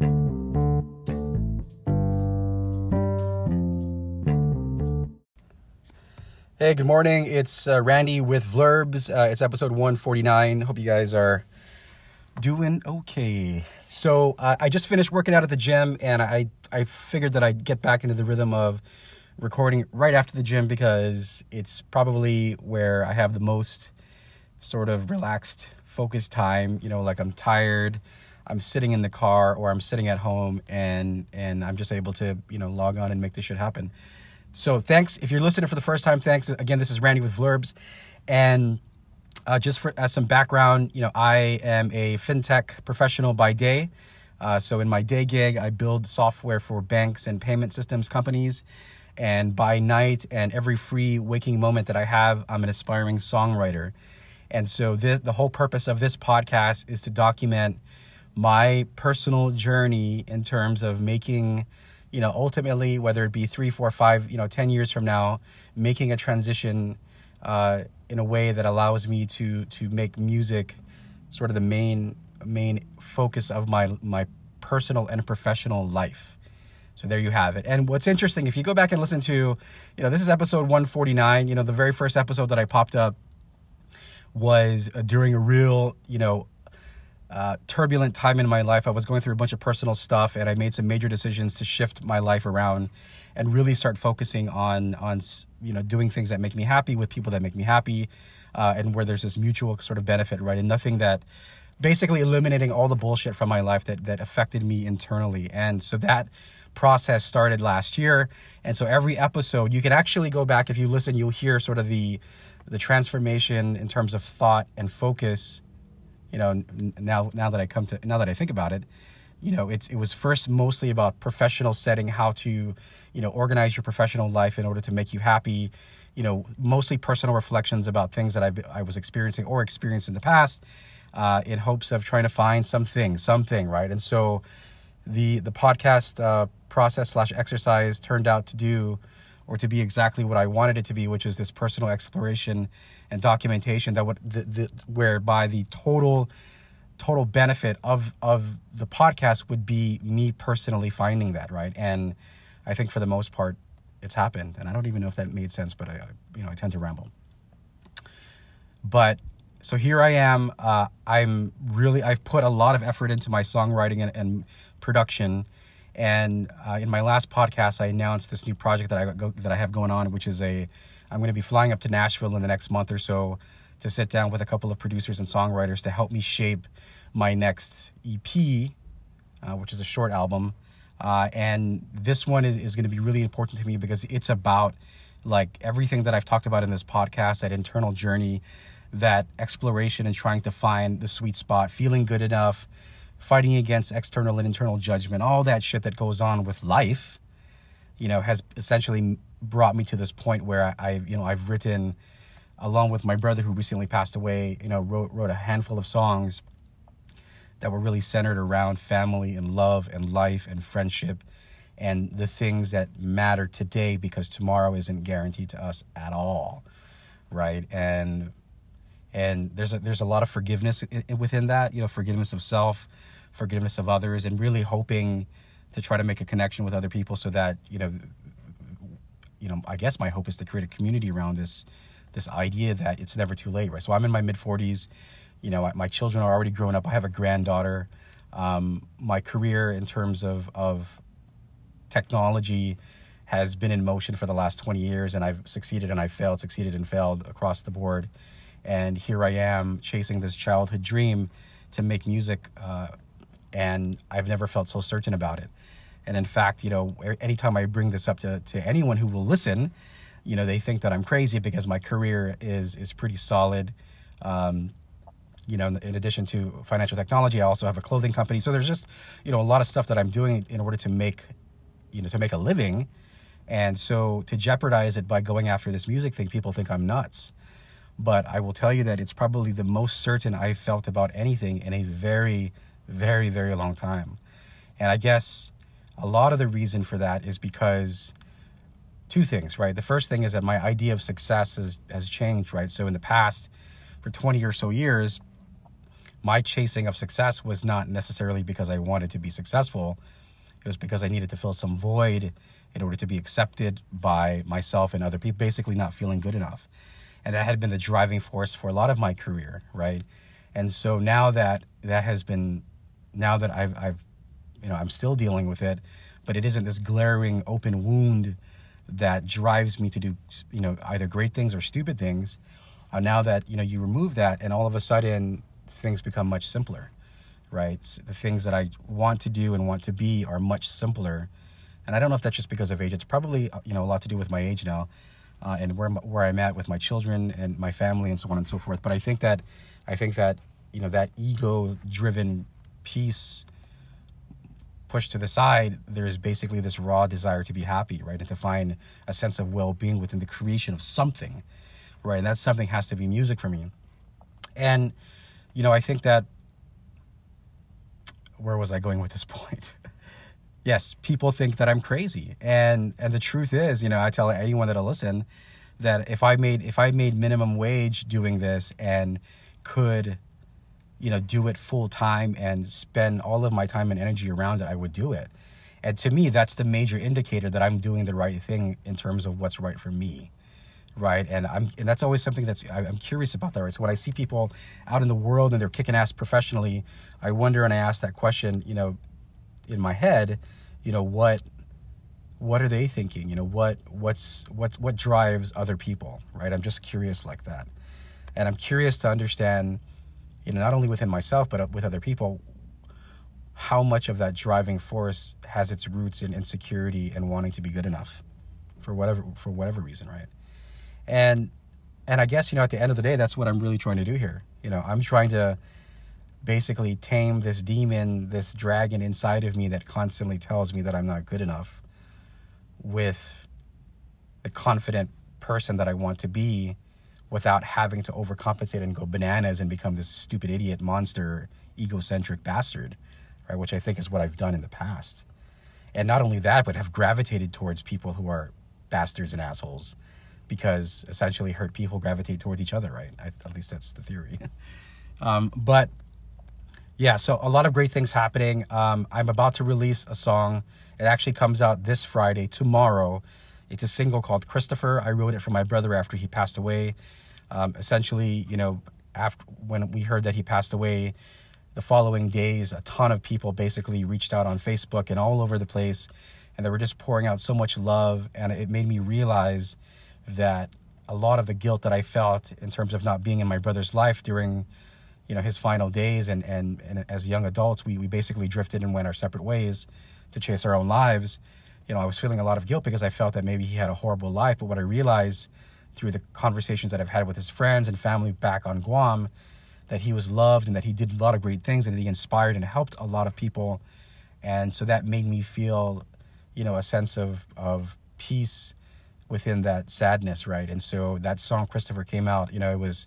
Hey, good morning. It's uh, Randy with Vlurbs. Uh, it's episode 149. Hope you guys are doing okay. So, uh, I just finished working out at the gym and I, I figured that I'd get back into the rhythm of recording right after the gym because it's probably where I have the most sort of relaxed, focused time. You know, like I'm tired, I'm sitting in the car or I'm sitting at home and, and I'm just able to, you know, log on and make this shit happen. So thanks. If you're listening for the first time, thanks. Again, this is Randy with Vlurbs. And uh, just for as some background, you know, I am a fintech professional by day. Uh, so in my day gig, I build software for banks and payment systems companies. And by night and every free waking moment that I have, I'm an aspiring songwriter. And so this, the whole purpose of this podcast is to document my personal journey in terms of making you know, ultimately, whether it be three, four, five, you know, 10 years from now, making a transition uh, in a way that allows me to, to make music sort of the main, main focus of my, my personal and professional life. So there you have it. And what's interesting, if you go back and listen to, you know, this is episode 149, you know, the very first episode that I popped up was uh, during a real, you know, uh, turbulent time in my life. I was going through a bunch of personal stuff, and I made some major decisions to shift my life around and really start focusing on on you know doing things that make me happy with people that make me happy, uh, and where there's this mutual sort of benefit, right? And nothing that basically eliminating all the bullshit from my life that that affected me internally. And so that process started last year. And so every episode, you can actually go back if you listen, you'll hear sort of the the transformation in terms of thought and focus you know now now that i come to now that i think about it you know it's it was first mostly about professional setting how to you know organize your professional life in order to make you happy you know mostly personal reflections about things that i i was experiencing or experienced in the past uh, in hopes of trying to find something something right? And so the the podcast uh, process slash exercise turned out to do or to be exactly what I wanted it to be, which is this personal exploration and documentation that would the, the, whereby the total total benefit of of the podcast would be me personally finding that right? And I think for the most part it's happened. And I don't even know if that made sense but I you know I tend to ramble. But so here I am uh, I'm really I've put a lot of effort into my songwriting and, and production and uh, in my last podcast, I announced this new project that I go, that I have going on, which is a I'm going to be flying up to Nashville in the next month or so to sit down with a couple of producers and songwriters to help me shape my next EP, uh, which is a short album. Uh, and this one is, is going to be really important to me because it's about like everything that I've talked about in this podcast, that internal journey, that exploration and trying to find the sweet spot, feeling good enough fighting against external and internal judgment, all that shit that goes on with life, you know, has essentially brought me to this point where I, I you know, I've written, along with my brother who recently passed away, you know, wrote wrote a handful of songs that were really centered around family and love and life and friendship and the things that matter today because tomorrow isn't guaranteed to us at all right? And and there's a there's a lot of forgiveness within that you know forgiveness of self forgiveness of others and really hoping to try to make a connection with other people so that you know you know i guess my hope is to create a community around this this idea that it's never too late right? So i'm in my mid 40s you know my children are already grown up. I have a granddaughter. Um, my career in terms of of technology has been in motion for the last 20 years and i've succeeded and i've failed succeeded and failed across the board and here I am chasing this childhood dream to make music, uh, and I've never felt so certain about it. And in fact, you know, anytime I bring this up to, to anyone who will listen, you know, they think that I'm crazy because my career is is pretty solid. Um, you know, in addition to financial technology, I also have a clothing company. So there's just, you know, a lot of stuff that I'm doing in order to make, you know, to make a living. And so to jeopardize it by going after this music thing, people think I'm nuts but I will tell you that it's probably the most certain I've felt about anything in a very, very, very long time. And I guess a lot of the reason for that is because two things, right? The first thing is that my idea of success has, has changed, right? So in the past, for 20 or so years, my chasing of success was not necessarily because I wanted to be successful. It was because I needed to fill some void in order to be accepted by myself and other people, basically not feeling good enough. And that had been the driving force for a lot of my career, right? And so now that that has been, now that I've, I've you know, I'm still dealing with it, but it isn't this glaring open wound that drives me to do, you know, either great things or stupid things. Uh, now that, you know, you remove that and all of a sudden things become much simpler, right? The things that I want to do and want to be are much simpler. And I don't know if that's just because of age. It's probably, uh, you know, a lot to do with my age now. Uh, and where where I'm at with my children and my family and so on and so forth. But I think that I think that you know that ego driven piece pushed to the side, there's basically this raw desire to be happy, right? And to find a sense of well being within the creation of something, right? And that something has to be music for me. And you know, I think that where was I going with this point? Yes, people think that I'm crazy. And and the truth is, you know, I tell anyone that'll listen that if I made if I made minimum wage doing this and could you know do it full time and spend all of my time and energy around it, I would do it. And to me, that's the major indicator that I'm doing the right thing in terms of what's right for me right? And I'm and that's always something that's I'm curious about that. Right. So when I see people out in the world and they're kicking ass professionally, I wonder and I ask that question, you know, in my head, you know, what what are they thinking? You know, what what's what what drives other people, right? I'm just curious like that, and I'm curious to understand, you know, not only within myself but with other people. How much of that driving force has its roots in insecurity and wanting to be good enough, for whatever for whatever reason, right? and and I guess you know at the end of the day, that's what I'm really trying to do here. You know, I'm trying to basically tame this demon, this dragon inside of me that constantly tells me that I'm not good enough with the confident person that I want to be without having to overcompensate and go bananas and become this stupid idiot monster egocentric bastard right which i think is what i've done in the past and not only that but have gravitated towards people who are bastards and assholes because essentially hurt people gravitate towards each other, right? At least that's the theory. um, but yeah, so a lot of great things happening. Um, I'm about to release a song. It actually comes out this Friday, tomorrow. It's a single called Christopher. I wrote it for my brother after he passed away. Um, essentially, you know, after when we heard that he passed away, the following days, a ton of people basically reached out on Facebook and all over the place, and they were just pouring out so much love, and it made me realize that a lot of the guilt that I felt in terms of not being in my brother's life during, you know, his final days and, and, and as young adults, we, we basically drifted and went our separate ways to chase our own lives. You know, I was feeling a lot of guilt because I felt that maybe he had a horrible life. But what I realized through the conversations that I've had with his friends and family back on Guam, that he was loved and that he did a lot of great things and he inspired and helped a lot of people. And so that made me feel, you know, a sense of, of peace within that sadness, right? And so that song Christopher came out. You know, it was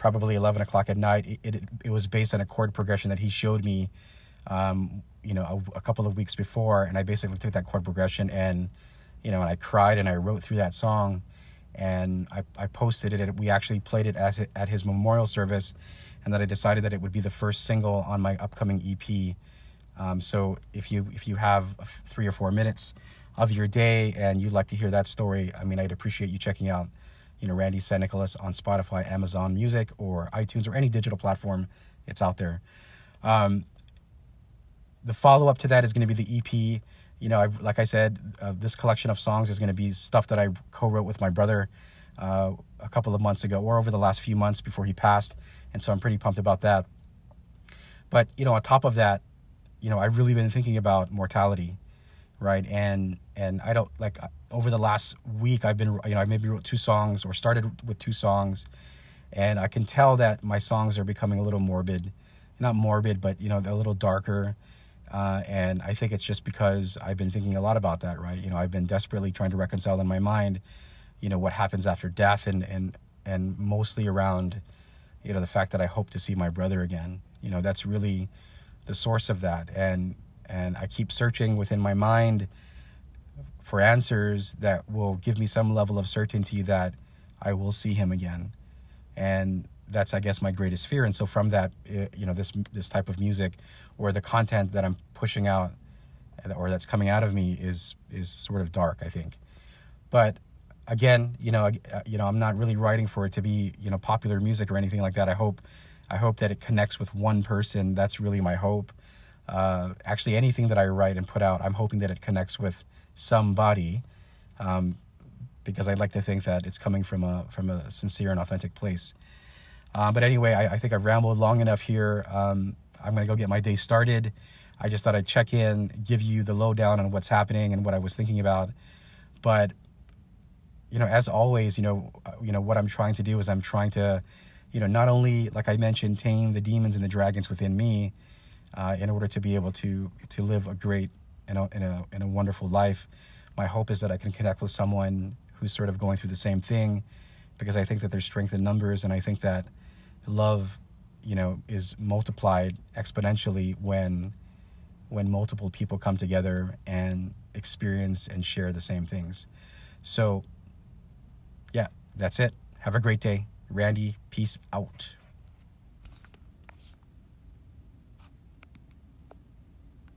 probably eleven o'clock at night. It it, it was based on a chord progression that he showed me, um, you know, a, a, couple of weeks before, and I basically took that chord progression and, you know, and I cried and I wrote through that song, and I I posted it. We actually played it as at his memorial service, and then I decided that it would be the first single on my upcoming EP. Um, so if you if you have three or four minutes of your day and you'd like to hear that story, I mean, I'd appreciate you checking out, you know, Randy San Nicolas on Spotify, Amazon Music, or iTunes, or any digital platform. It's out there. Um, the follow up to that is going to be the EP. You know, I've, like I said, uh, this collection of songs is going to be stuff that I co wrote with my brother uh, a couple of months ago or over the last few months before he passed. And so I'm pretty pumped about that. But, you know, on top of that, you know, I've really been thinking about mortality right? And and I don't like over the last week I've been you know I maybe wrote two songs or started with two songs, and I can tell that my songs are becoming a little morbid, not morbid, but you know a little darker. Uh, and I think it's just because I've been thinking a lot about that, right? You know, I've been desperately trying to reconcile in my mind, you know, what happens after death, and and and mostly around, you know, the fact that I hope to see my brother again. You know, that's really the source of that, and and I keep searching within my mind for answers that will give me some level of certainty that I will see him again. And that's I guess my greatest fear. And so from that, uh, you know, this this type of music or the content that I'm pushing out or that's coming out of me is is sort of dark, I think. But again, you know, uh, you know, I'm not really writing for it to be, you know, popular music or anything like that. I hope I hope that it connects with one person. That's really my hope. Uh, actually, anything that I write and put out, I'm hoping that it connects with somebody, um, because I'd like to think that it's coming from a from a sincere and authentic place. Uh, but anyway, I, I, think I've rambled long enough here. Um, I'm gonna go get my day started. I just thought I'd check in, give you the lowdown on what's happening and what I was thinking about. But you know, as always, you know, uh, you know what I'm trying to do is I'm trying to, you know, not only like I mentioned, tame the demons and the dragons within me, uh, in order to be able to to live a great and a, in a in a wonderful life. My hope is that I can connect with someone who's sort of going through the same thing, because I think that there's strength in numbers, and I think that love, you know, is multiplied exponentially when when multiple people come together and experience and share the same things. So, yeah, that's it. Have a great day. Randy, peace out.